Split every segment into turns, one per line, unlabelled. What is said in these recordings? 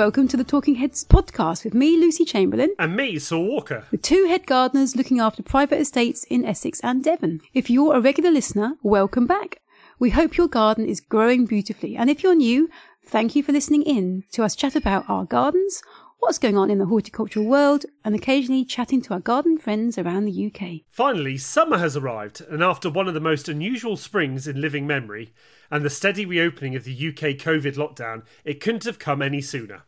Hello there, and welcome to the Talking Heads podcast with me, Lucy Chamberlain,
And me, Saul Walker.
The two head gardeners looking after private estates in Essex and Devon. If you're a regular listener, welcome back. We hope your garden is growing beautifully, and if you're new, thank you for listening in to us chat about our gardens, what's going on in the horticultural world, and occasionally chatting to our garden friends around the UK.
Finally, summer has arrived, and after one of the most unusual springs in living memory, and the steady reopening of the UK COVID lockdown, it couldn't have come any sooner.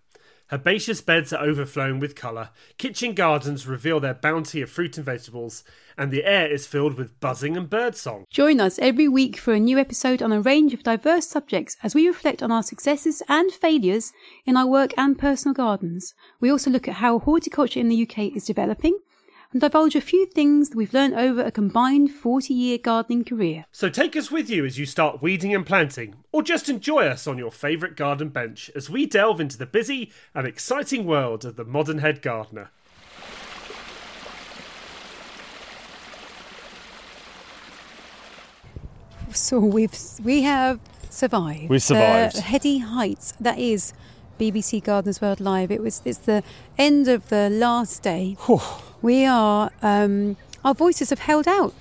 Herbaceous beds are overflowing with colour, kitchen gardens reveal their bounty of fruit and vegetables, and the air is filled with buzzing and birdsong.
Join us every week for a new episode on a range of diverse subjects as we reflect on our successes and failures in our work and personal gardens. We also look at how horticulture in the UK is developing and divulge a few things that we've learned over a combined 40 year gardening career.
So take us with you as you start weeding and planting, or just enjoy us on your favourite garden bench as we delve into the busy and exciting world of the modern head gardener.
So we've we have survived.
We've survived.
The heady heights. That is BBC Gardeners World Live. It was it's the end of the last day. We are um, our voices have held out.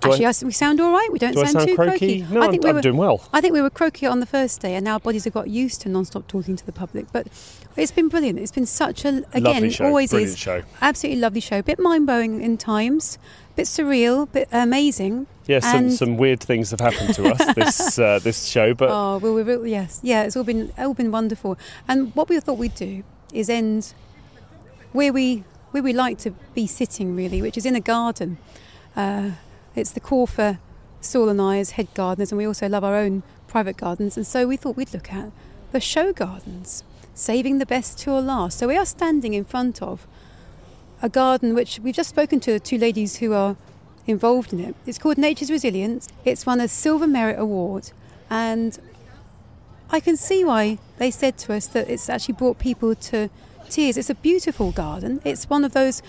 Do I-
Actually, we sound all right. We don't
Do I
sound,
sound
too
croaky? No, I'm-
we
I'm
were,
doing well.
I think we were croaky on the first day, and now our bodies have got used to non-stop talking to the public. But it's been brilliant. It's been such a again
show,
always
brilliant
is
show.
absolutely lovely show. A bit mind-blowing in times, a bit surreal, bit amazing.
Yeah, some,
And-
some weird things have happened to us this uh, this show, but
Oh well, we're real, yes, yeah. It's all been all been wonderful. And what we thought we'd do is end where we where we like to be sitting, really, which is in a garden. Uh, it's the core for Saul and I as head gardeners, and we also love our own private gardens. And so we thought we'd look at the show gardens, saving the best till last. So we are standing in front of a garden which we've just spoken to two ladies who are involved in it. It's called Nature's Resilience. It's won a Silver Merit Award, and I can see why they said to us that it's actually brought people to tears. It's a beautiful garden. It's one of those,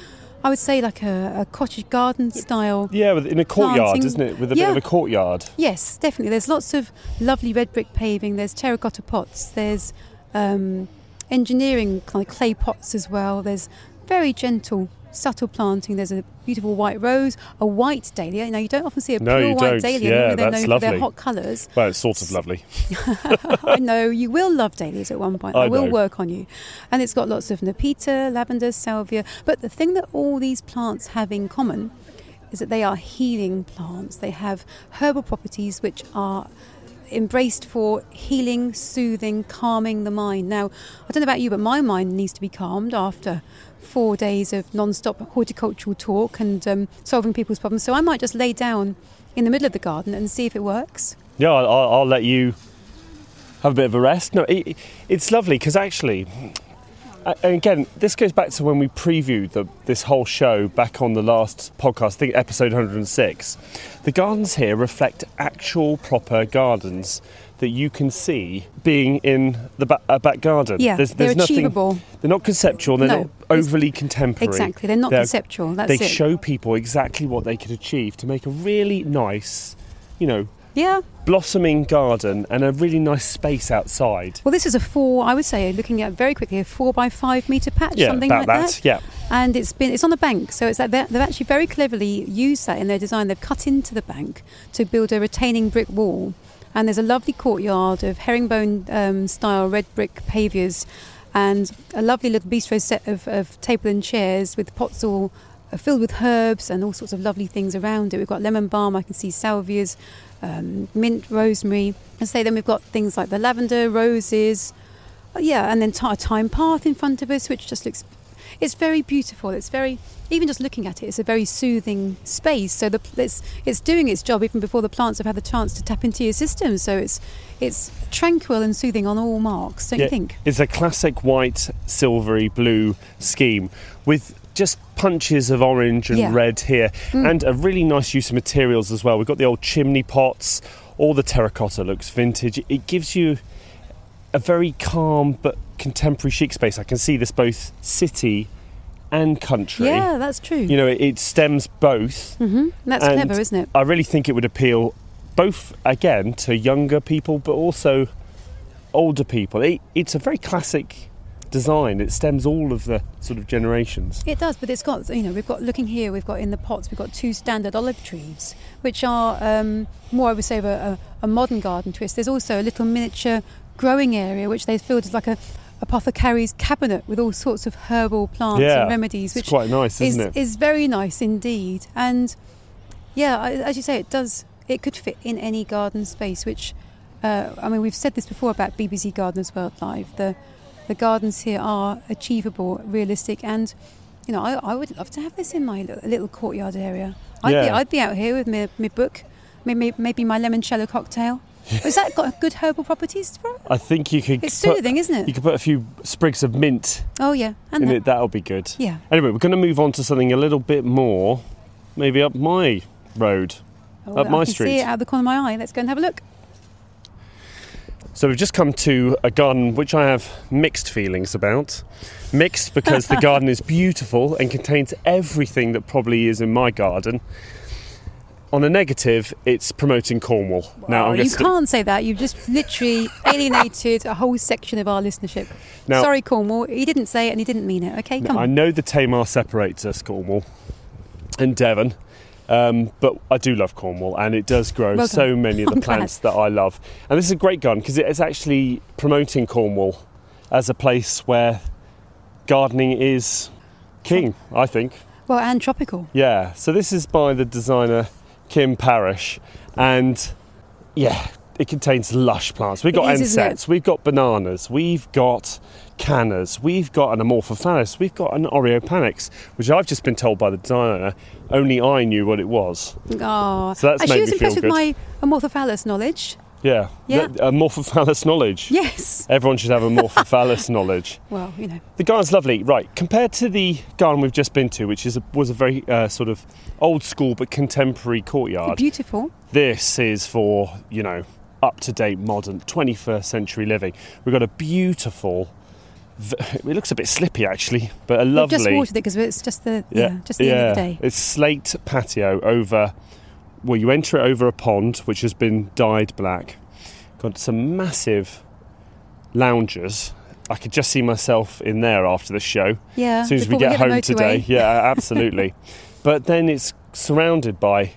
I would say, like a, a cottage garden style.
yeah, in a courtyard,
Planting-
isn't it? With a
Yeah.
bit of a courtyard.
Yes, definitely. There's lots of lovely red brick paving. There's terracotta pots. There's um, engineering kind of clay pots as well. There's very gentle, subtle planting. There's a beautiful white rose, a white dahlia. Now you don't often see a
No,
pure white
don't.
dahlia.
Yeah, that's
known for their hot colours.
Well, it's sort of lovely.
I know you will love dahlias at one point. I,
I
will
know.
work on you. And it's got lots of nepeta, lavender, salvia. But the thing that all these plants have in common is that they are healing plants. They have herbal properties which are embraced for healing, soothing, calming the mind. Now, I don't know about you, but my mind needs to be calmed after four days of non-stop horticultural talk and um, solving people's problems. So I might just lay down in the middle of the garden and see if it works.
Yeah, I'll, I'll let you have a bit of a rest. No, it, it's lovely because actually, and again, this goes back to when we previewed the, this whole show back on the last podcast, I think episode 106. The gardens here reflect actual proper gardens that you can see being in the ba- uh, back garden.
Yeah, they're
nothing-
achievable.
They're not conceptual. They're
No,
not overly contemporary.
Exactly, they're not
They're-
conceptual. That's
they
it.
show people exactly what they could achieve to make a really nice, you know,
yeah.
blossoming garden and a really nice space outside.
Well, this is a four. I would say, looking at very quickly, a four by five meter patch,
yeah,
something like
that.
that.
Yeah,
And it's been it's on the bank, so it's like they're- they've actually very cleverly used that in their design. They've cut into the bank to build a retaining brick wall, and there's a lovely courtyard of herringbone um, style red brick pavers, and a lovely little bistro set of, of table and chairs with pots all uh, filled with herbs and all sorts of lovely things around it. We've got lemon balm, I can see salvias, um, mint, rosemary. And say then we've got things like the lavender, roses, uh, yeah, and then a thyme path in front of us, which just looks. It's very beautiful. It's very even just looking at it. It's a very soothing space. So the it's it's doing its job even before the plants have had the chance to tap into your system. So it's it's tranquil and soothing on all marks. Don't
Yeah,
you think?
It's a classic white, silvery blue scheme with just punches of orange and
Yeah. Mm.
red here, and a really nice use of materials as well. We've got the old chimney pots, all the terracotta looks vintage. It gives you a very calm but contemporary chic space. I can see this both city and country.
Yeah, that's true.
You know, it, it stems both.
hmm That's
and
clever, isn't it?
I really think it would appeal both again to younger people, but also older people. It, it's a very classic design. It stems all of the sort of generations.
It does, but it's got you know we've got looking here we've got in the pots we've got two standard olive trees which are um, more I would say of a, a modern garden twist. There's also a little miniature growing area which they filled as like a apothecary's cabinet with all sorts of herbal plants
Yeah,
and remedies,
It's
which
quite nice,
is,
isn't it?
is very nice indeed. And yeah, as you say, it does. It could fit in any garden space. Which uh, I mean, we've said this before about BBC Gardeners World Live. The the gardens here are achievable, realistic, and you know, I, I would love to have this in my little courtyard area. I'd, be,
Yeah.
I'd be out here with my, my book, maybe, maybe my limoncello cocktail. Has that got good herbal properties for it?
I think you could.
It's
put,
soothing, isn't it?
You could put a few sprigs of mint
Oh yeah, and
in
that.
it. That'll be good.
yeah.
Anyway, we're going to move on to something a little bit more, maybe up my road.
Oh,
Up
I
my
can
street.
See it out of the corner of my eye. Let's go and have a look.
So we've just come to a garden which I have mixed feelings about. Mixed because the garden is beautiful and contains everything that probably is in my garden. On a negative, it's promoting Cornwall. now
Oh,
I'm
you can't say that. You've just literally alienated a whole section of our listenership.
Now-
Sorry, Cornwall. He didn't say it and he didn't mean it. Okay, come
I
on.
know the Tamar separates us, Cornwall and Devon, um, but I do love Cornwall, and it does grow
Well
so many of the plants that I love. And this is a great gun because it's actually promoting Cornwall as a place where gardening is king. I think.
Well, and tropical.
Yeah. So this is by the designer Kim Parish, and yeah, it contains lush plants. We've got
is,
ensets, we've got bananas, we've got cannas, we've got an amorphophallus, we've got an oreopanax, which I've just been told by the designer only I knew what it was.
Oh,
So that's
actually,
made
I was
me feel
impressed with
good.
my amorphophallus knowledge.
Yeah.
Yeah.
The- amorphophallus knowledge.
Yes.
Everyone should have a amorphophallus knowledge.
Well, you know,
The garden's lovely, right? Compared to the garden we've just been to, which is a, was a very uh, sort of old school but contemporary courtyard,
beautiful.
this is for you know up to date, modern, 21st century living. We've got a beautiful. It looks a bit slippy actually, but a
We've
lovely.
just watered it because it's just the yeah, just the
yeah.
end of the day.
It's slate patio over. Well, you enter it over a pond which has been dyed black. Got some massive loungers. I could just see myself in there after the show.
Yeah.
As soon as we get
the
home today. Yeah, absolutely. but then it's surrounded by,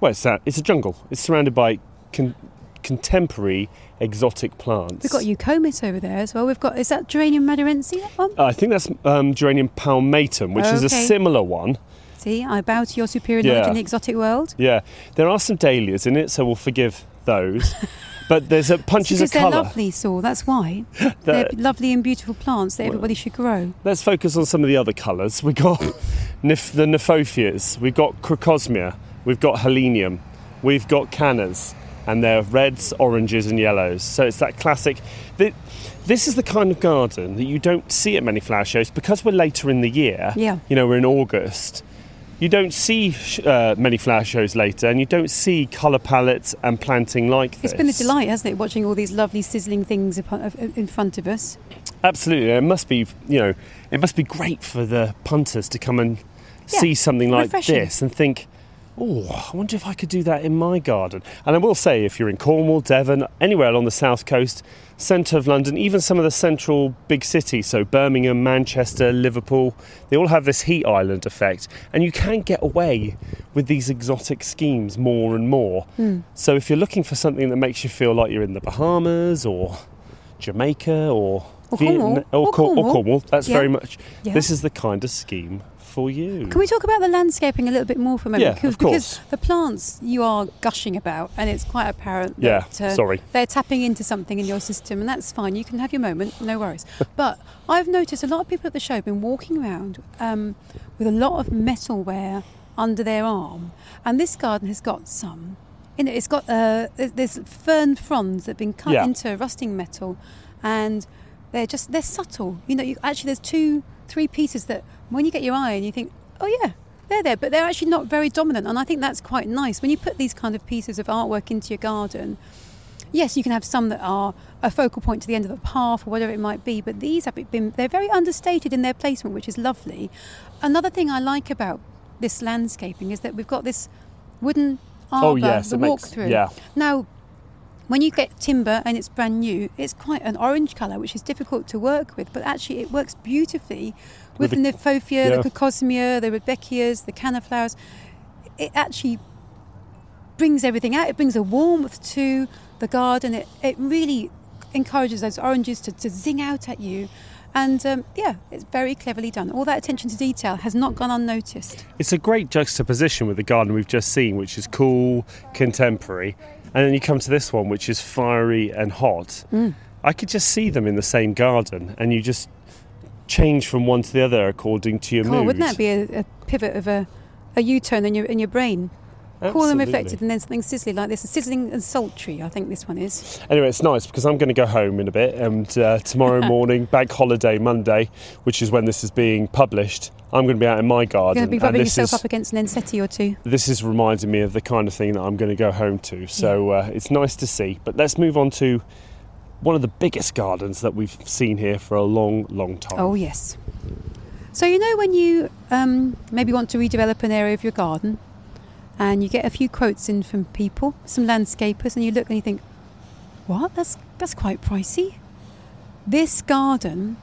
well, it's, that, it's a jungle. It's surrounded by con- contemporary exotic plants.
We've got eucomis over there as well. We've got is that geranium maderense? That one.
I think that's um, Geranium palmatum, which is a similar one.
I bow to your superior knowledge
Yeah.
in the exotic world.
Yeah, there are some dahlias in it, so we'll forgive those. but there's a punches of colour.
because they're lovely, Saul. That's why they're lovely and beautiful plants that everybody should grow.
Let's focus on some of the other colours. We've got nif- the Kniphofias, we've got Crocosmia, we've got Helenium, we've got Cannas, and they're reds, oranges, and yellows. So it's that classic. thi- This is the kind of garden that you don't see at many flower shows because we're later in the year.
Yeah.
You know, we're in August. You don't see sh- uh, many flower shows later, and you don't see colour palettes and planting like this.
It's been a delight, hasn't it, watching all these lovely sizzling things in front of us.
Absolutely, it must be you know it must be great for the punters to come and
Yeah,
see something like
refreshing.
this and think, oh, I wonder if I could do that in my garden. And I will say, if you're in Cornwall, Devon, anywhere along the south coast, centre of London, even some of the central big cities, so Birmingham, Manchester, Liverpool, they all have this heat island effect, and you can get away with these exotic schemes more and more.
Hmm.
So if you're looking for something that makes you feel like you're in the Bahamas or Jamaica or
Or
Vietnam-
Cornwall.
or,
or Cornwall.
Cornwall, that's
Yeah.
very much.
Yeah.
This is the kind of scheme for you.
Can we talk about the landscaping a little bit more for a moment?
Yeah, of
because,
course.
because the plants you are gushing about, and it's quite apparent
Yeah,
that uh,
sorry.
they're tapping into something in your system, and that's fine. You can have your moment, no worries. but I've noticed a lot of people at the show have been walking around um, with a lot of metalware under their arm, and this garden has got some. In it, it's got uh, there's- there's fern fronds that have been cut
Yeah.
into rusting metal, and they're just they're subtle. You know, you, actually there's two, three pieces that when you get your eye and you think, oh yeah, they're there, but they're actually not very dominant, and I think that's quite nice when you put these kind of pieces of artwork into your garden. Yes, you can have some that are a focal point to the end of the path or whatever it might be, but these have been they're very understated in their placement, which is lovely. Another thing I like about this landscaping is that we've got this wooden
Oh,
arbour,
yes,
the
it makes-
walk through.
yeah.
Now, when you get timber and it's brand new, it's quite an orange colour, which is difficult to work with, but actually it works beautifully with,
With
the
the-
Kniphofia,
yeah.
the Crocosmia, the Rudbeckias, the canna flowers. It actually brings everything out. It brings a warmth to the garden. It, it really encourages those oranges to, to zing out at you. And um, yeah, it's very cleverly done. All that attention to detail has not gone unnoticed.
It's a great juxtaposition with the garden we've just seen, which is cool, contemporary, and then you come to this one, which is fiery and hot.
Mm.
I could just see them in the same garden, and you just change from one to the other according to your mood.
wouldn't that be a, a pivot of a, a U-turn in your in your brain? Cool and reflected, and then something sizzling like this. Sizzling and sultry, I think this one is.
Anyway, it's nice because I'm going to go home in a bit, and uh, tomorrow morning, bank holiday Monday, which is when this is being published, I'm going to be out in my
You're
garden.
going to be rubbing yourself
is,
up against an Ensetti or two.
this is reminding me of the kind of thing that I'm going to go home to. So uh, it's nice to see. But let's move on to one of the biggest gardens that we've seen here for a long, long time.
Oh yes. So you know when you um, maybe want to redevelop an area of your garden, and you get a few quotes in from people, some landscapers, and you look and you think, "What? That's that's quite pricey." This garden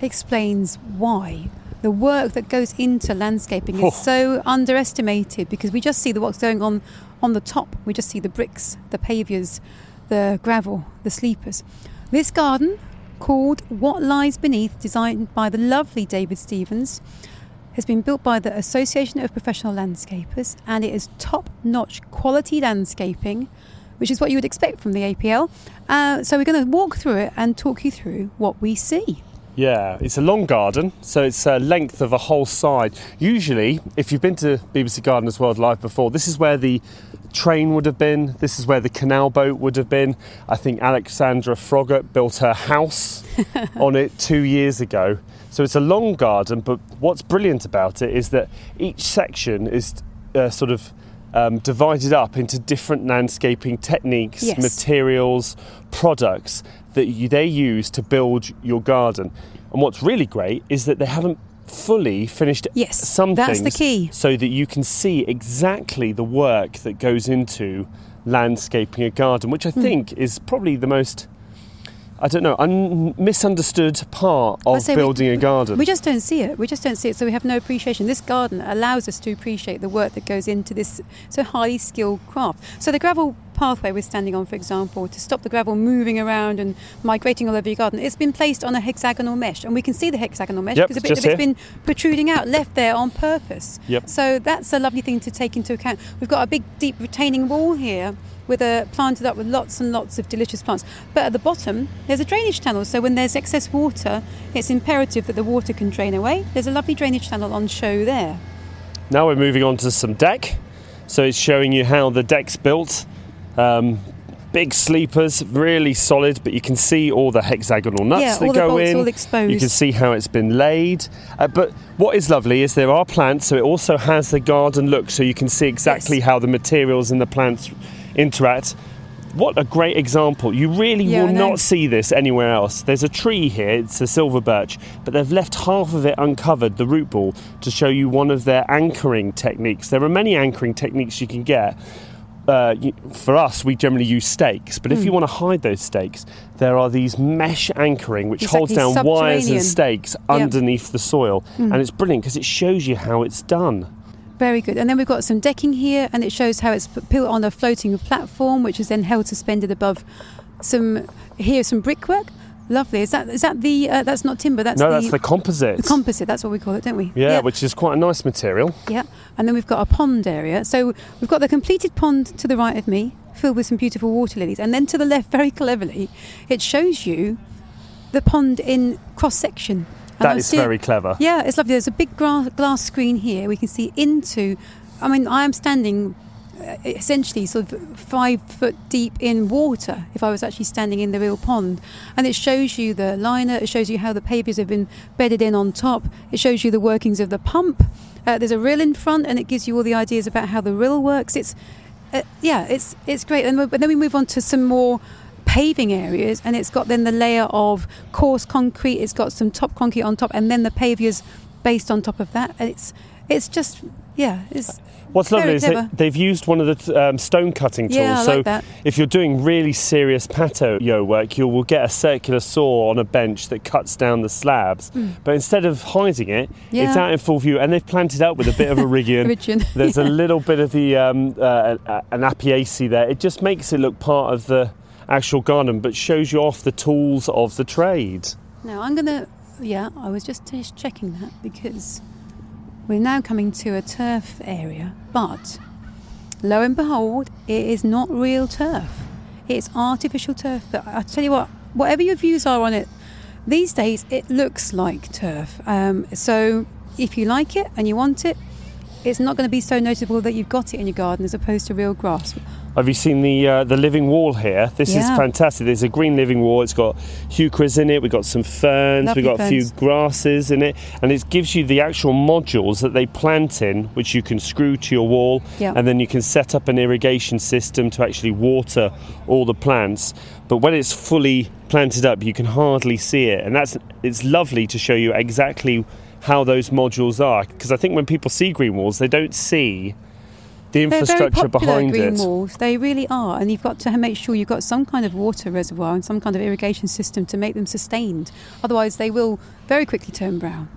explains why the work that goes into landscaping
Oh.
is so underestimated because we just see the what's going on on the top. We just see the bricks, the pavers, the gravel, the sleepers. This garden, called What Lies Beneath, designed by the lovely David Stevens, has been built by the Association of Professional Landscapers and it is top notch quality landscaping, which is what you would expect from the APL. Uh, so we're going to walk through it and talk you through what we see.
Yeah, it's a long garden, so it's a length of a whole side. Usually, if you've been to BBC Gardeners World Live before, this is where the train would have been, this is where the canal boat would have been. I think Alexandra Froggatt built her house on it two years ago. So it's a long garden, but what's brilliant about it is that each section is uh, sort of um, divided up into different landscaping techniques,
Yes.
materials, products that you, they use to build your garden. And what's really great is that they haven't fully finished
Yes,
some
that's the key.
so that you can see exactly the work that goes into landscaping a garden, which I
Hmm.
think is probably the most I don't know, a misunderstood part of
say we-
building a garden.
We just don't see it. We just don't see it, so we have no appreciation. This garden allows us to appreciate the work that goes into this so highly skilled craft. So the gravel pathway we're standing on, for example, to stop the gravel moving around and migrating all over your garden, it's been placed on a hexagonal mesh, and we can see the hexagonal mesh
Yep,
because a bit of it's been protruding out, left there on purpose.
Yep.
So that's a lovely thing to take into account. We've got a big, deep retaining wall here. With a planted up with lots and lots of delicious plants, but at the bottom there's a drainage channel. So when there's excess water, it's imperative that the water can drain away. There's a lovely drainage channel on show there.
Now we're moving on to some deck. So it's showing you how the deck's built. Um, big sleepers, really solid, but you can see all the hexagonal nuts
Yeah,
that
all the
go
bolts
in.
all exposed.
You can see how it's been laid. Uh, but what is lovely is there are plants, so it also has the garden look, so you can see exactly
Yes.
how the materials and the plants interact. What a great example. You really
Yeah,
will not see this anywhere else. There's a tree here, it's a silver birch, but they've left half of it uncovered, the root ball, to show you one of their anchoring techniques. There are many anchoring techniques you can get. Uh, for us, we generally use stakes, but if
Hmm.
you want to hide those stakes, there are these mesh anchoring which holds down wires and stakes.
Hmm.
underneath the soil, and it's brilliant because it shows you how it's done.
Very good. And then we've got some decking here, and it shows how it's built on a floating platform, which is then held suspended above some here some brickwork. Lovely. Is that is that the uh, that's not timber? That's
no,
the,
that's the composite.
the composite. That's what we call it, don't we?
yeah, which is quite a nice material.
Yeah, and then we've got a pond area. So we've got the completed pond to the right of me, filled with some beautiful water lilies, and then to the left, very cleverly, it shows you the pond in cross section.
That is
still-
very clever.
Yeah, it's lovely. There's a big gra- glass screen here. We can see into. I mean, I am standing uh, essentially sort of five foot deep in water if I was actually standing in the real pond. And it shows you the liner, it shows you how the pavers have been bedded in on top, it shows you the workings of the pump. Uh, there's a rill in front and it gives you all the ideas about how the rill works. It's, uh, yeah, it's, it's great. And then we move on to some more paving areas and it's got then the layer of coarse concrete it's got some top concrete on top and then the pavers based on top of that and it's it's just Yeah, it's
What's lovely is
clever.
they've used one of the um, stone cutting tools.
Yeah, I
so
like that.
if you're doing really serious patio work, you will get a circular saw on a bench that cuts down the slabs. But instead of hiding it, it's
Hmm.
Out in full view, and they've planted up with a bit of Erigeron.
Original.
There's a little bit of the um, uh, an apiaceae there. It just makes it look part of the actual garden, but shows you off the tools of the trade.
Now I'm gonna. Yeah, I was just just checking that because we're now coming to a turf area, but lo and behold, it is not real turf. It's artificial turf. But I tell you what, whatever your views are on it, these days it looks like turf. Um, so if you like it and you want it, it's not going to be so noticeable that you've got it in your garden as opposed to real grass.
Have you seen the uh, the living wall here? This is fantastic. There's a green living wall. It's got heucheras in it. We've got some ferns.
Lovely
we've got a few grasses in it, and it gives you the actual modules that they plant in, which you can screw to your wall,
Yeah.
and then you can set up an irrigation system to actually water all the plants. But when it's fully planted up, you can hardly see it, and that's it's lovely to show you exactly how those modules are. Because I think when people see green walls, they don't see the
They're very
infrastructure behind
green
it.
walls. They really are, and you've got to make sure you've got some kind of water reservoir and some kind of irrigation system to make them sustained. Otherwise, they will very quickly turn brown.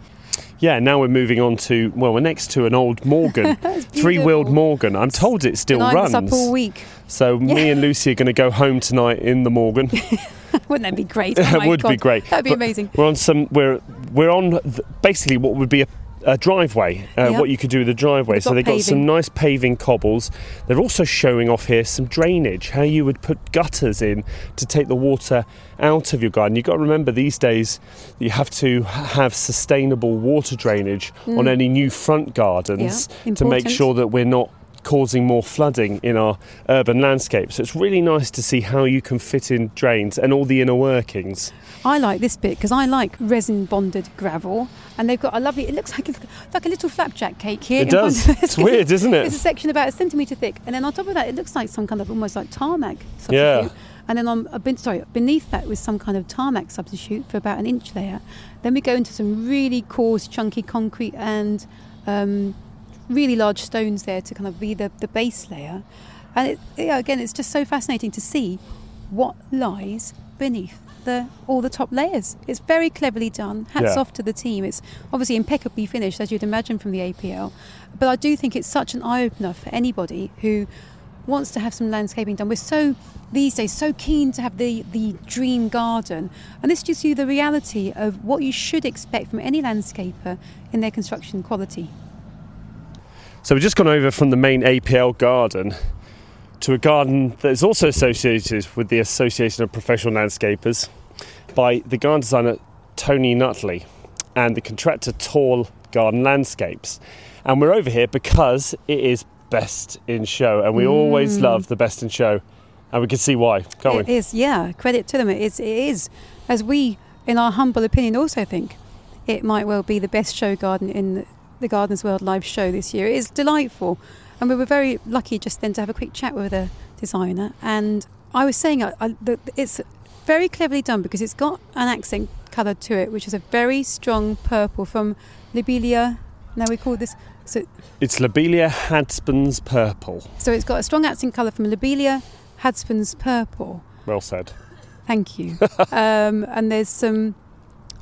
Yeah, now we're moving on to well, we're next to an old Morgan, three-wheeled. Morgan. I'm told it still
and
runs.
up all week.
So me and Lucy are going to go home tonight in the Morgan.
Wouldn't that be great? Oh
it
my
would be great.
That'd be
But
amazing.
We're on some. We're we're on th- basically what would be a, a driveway. Uh,
Yep.
What you could do with a driveway.
They've
so they've got some nice paving cobbles. They're also showing off here some drainage. How you would put gutters in to take the water out of your garden. You've got to remember these days that you have to have sustainable water drainage on any new front gardens
Mm. Yeah,
to make sure that we're not causing more flooding in our urban landscape. So it's really nice to see how you can fit in drains and all the inner workings.
I like this bit because I like resin bonded gravel, and they've got a lovely. It looks like a, like a little flapjack cake here.
It does.
us,
weird, isn't it?
It's a section about a centimetre thick, and then on top of that, it looks like some kind of almost like tarmac substitute.
Yeah.
And then on, ben- sorry, beneath that was some kind of tarmac substitute for about an inch layer. Then we go into some really coarse, chunky concrete and um, really large stones there to kind of be the, the base layer. And it, yeah, again, it's just so fascinating to see what lies beneath the all the top layers. It's very cleverly done. Hats
Yeah.
off to the team. It's obviously impeccably finished, as you'd imagine from the APL. But I do think it's such an eye opener for anybody who wants to have some landscaping done. We're so these days so keen to have the the dream garden, and this gives you the reality of what you should expect from any landscaper in their construction quality.
So we've just gone over from the main APL garden to a garden that is also associated with the Association of Professional Landscapers by the garden designer Tony Nutley and the contractor Tall Garden Landscapes. And we're over here because it is best in show, and we always mm. love the best in show, and we can see why, can't
It
we?
is, yeah. Credit to them. It is, it is, as we, in our humble opinion, also think it might well be the best show garden in the Gardeners World live show this year. It is delightful, and we were very lucky just then to have a quick chat with the designer. And I was saying, I, I, that it's very cleverly done because it's got an accent colour to it, which is a very strong purple from Lobelia. Now we call this. So,
It's Lobelia Hadspen's Purple.
so it's got a strong accent colour from Lobelia Hadspen's purple.
Well said.
Thank you. um, and there's some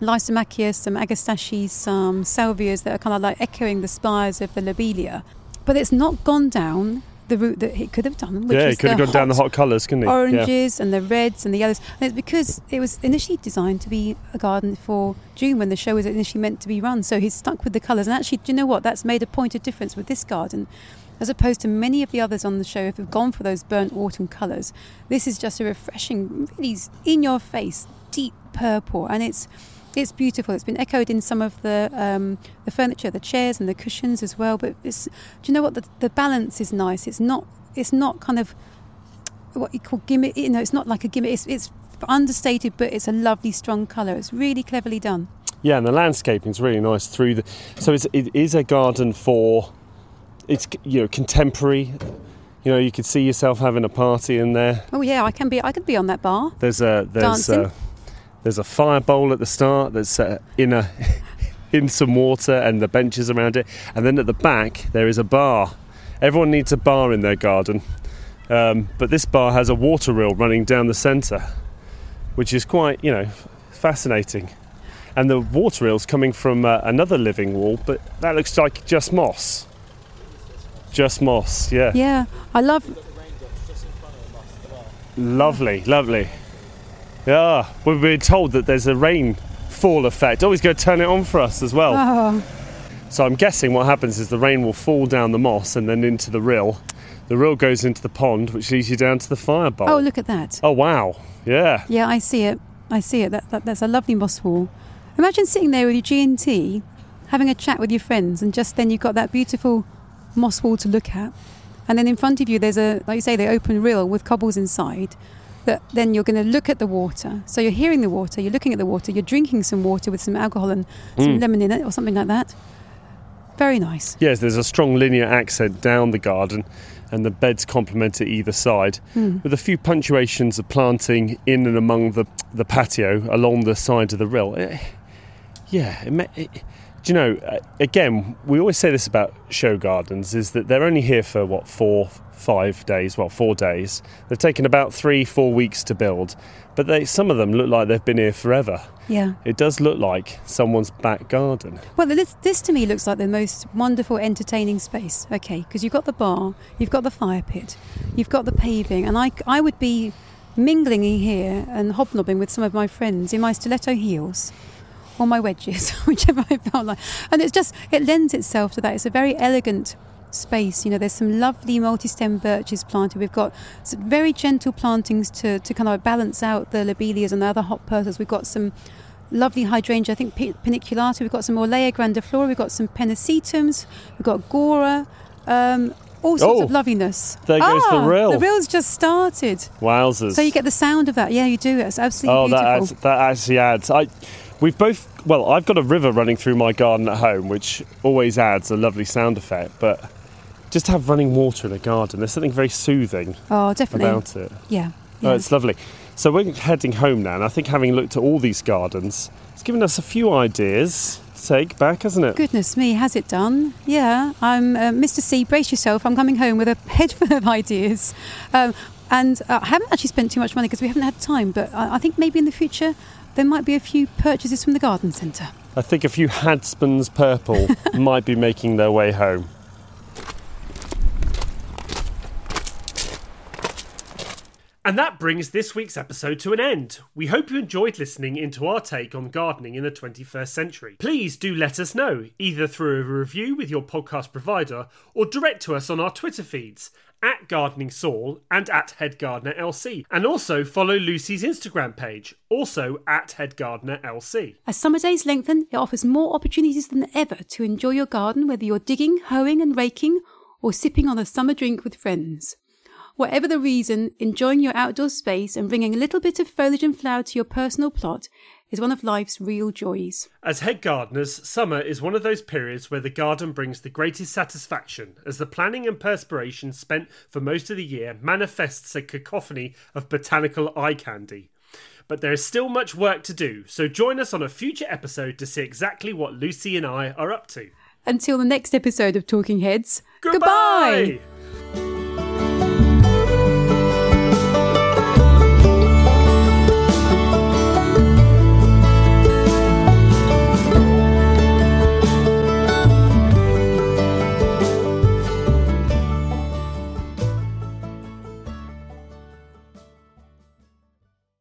Lysimachia, some Agastache, some Salvias that are kind of like echoing the spires of the Lobelia. But it's not gone down the route that it could have done. Which
yeah, he could have gone down the hot colours, couldn't? Yeah.
oranges and the reds and the yellows. And it's because it was initially designed to be a garden for June when the show was initially meant to be run. So he's stuck with the colours. And actually, do you know what? That's made a point of difference with this garden. As opposed to many of the others on the show, if we've gone for those burnt autumn colours, this is just a refreshing, really in your face, deep purple. And it's it's beautiful. It's been echoed in some of the um, the furniture, the chairs and the cushions as well. But it's, do you know what? The, the balance is nice. It's not it's not kind of what you call gimmick. You know, it's not like a gimmick. It's, it's understated, but it's a lovely, strong colour. It's really cleverly done.
Yeah, and the landscaping is really nice through the. So it's, it is a garden for. It's you know contemporary. You know, you could see yourself having a party in there.
Oh yeah, I can be. I could be on that bar.
There's a there's
Dancing.
a, there's a fire bowl at the start. that's uh, in a in some water and the benches around it. And then at the back, there is a bar. Everyone needs a bar in their garden. Um, but this bar has a water rill running down the centre, which is quite, you know, fascinating. And the water rill's coming from uh, another living wall, but that looks like just moss. Just moss, yeah.
Yeah, I love.
Lovely, lovely. Yeah, we've been told that there's a rainfall effect. Oh, Always going to turn it on for us as well.
Oh,
So I'm guessing what happens is the rain will fall down the moss and then into the rill. The rill goes into the pond, which leads you down to the fire bowl.
oh, look at that.
Oh, wow. Yeah.
Yeah, I see it. I see it. That, that, that's a lovely moss wall. Imagine sitting there with your G and T, having a chat with your friends, and just then you've got that beautiful moss wall to look at, and then in front of you there's a, like you say, the open rill with cobbles inside. That then you're going to look at the water. So you're hearing the water, you're looking at the water, you're drinking some water with some alcohol and some
Mm.
lemon in it or something like that. Very nice.
Yes, there's a strong linear accent down the garden, and the beds complement it either side,
Mm.
with a few punctuations of planting in and among the, the patio along the side of the rill. Eh, yeah, it, it, do you know, uh, again, we always say this about show gardens is that they're only here for what, four, five days, well, four days. They've taken about three, four weeks to build, but they, some of them look like they've been here forever.
Yeah.
It does look like someone's back garden.
Well, this, this to me looks like the most wonderful, entertaining space. Okay, because you've got the bar, you've got the fire pit, you've got the paving, and I, I would be mingling in here and hobnobbing with some of my friends in my stiletto heels or my wedges, whichever I felt like. And it's just, it lends itself to that. It's a very elegant space. You know, there's some lovely multi-stem birches planted. We've got some very gentle plantings to, to kind of balance out the lobelias and the other hot purses. We've got some lovely hydrangea, I think paniculata. We've got some Orlaya grandiflora. We've got some pennisetums. We've got gaura. Um, all sorts
Oh,
of loveliness.
there goes the
Ah,
rill.
The rill's just started.
Wowzers.
So you get the sound of that. Yeah, you do. It's absolutely
Oh,
beautiful.
Oh, that adds, that actually adds. I, we've both. Well, I've got a river running through my garden at home, which always adds a lovely sound effect. But just to have running water in a garden, there's something very soothing
oh, definitely.
about it.
yeah.
Oh, it's lovely. So we're heading home now, and I think having looked at all these gardens, it's given us a few ideas to take back, hasn't it?
Goodness me, has it done? Yeah, I'm uh, Mr. C. Brace yourself. I'm coming home with a head full of ideas, um, and uh, I haven't actually spent too much money because we haven't had time. But I, I think maybe in the future there might be a few purchases from the garden centre.
I think a few Hadspen's purple might be making their way home.
And that brings this week's episode to an end. We hope you enjoyed listening into our take on gardening in the 21st century. Please do let us know, either through a review with your podcast provider or direct to us on our Twitter feeds at Gardening Saul and at Head Gardener LC. And also follow Lucy's Instagram page, also at Head Gardener LC.
As summer days lengthen, it offers more opportunities than ever to enjoy your garden, whether you're digging, hoeing, and raking, or sipping on a summer drink with friends. Whatever the reason, enjoying your outdoor space and bringing a little bit of foliage and flower to your personal plot is one of life's real joys.
As head gardeners, summer is one of those periods where the garden brings the greatest satisfaction, as the planning and perspiration spent for most of the year manifests a cacophony of botanical eye candy. But there is still much work to do, so join us on a future episode to see exactly what Lucy and I are up to.
Until the next episode of Talking Heads,
Goodbye!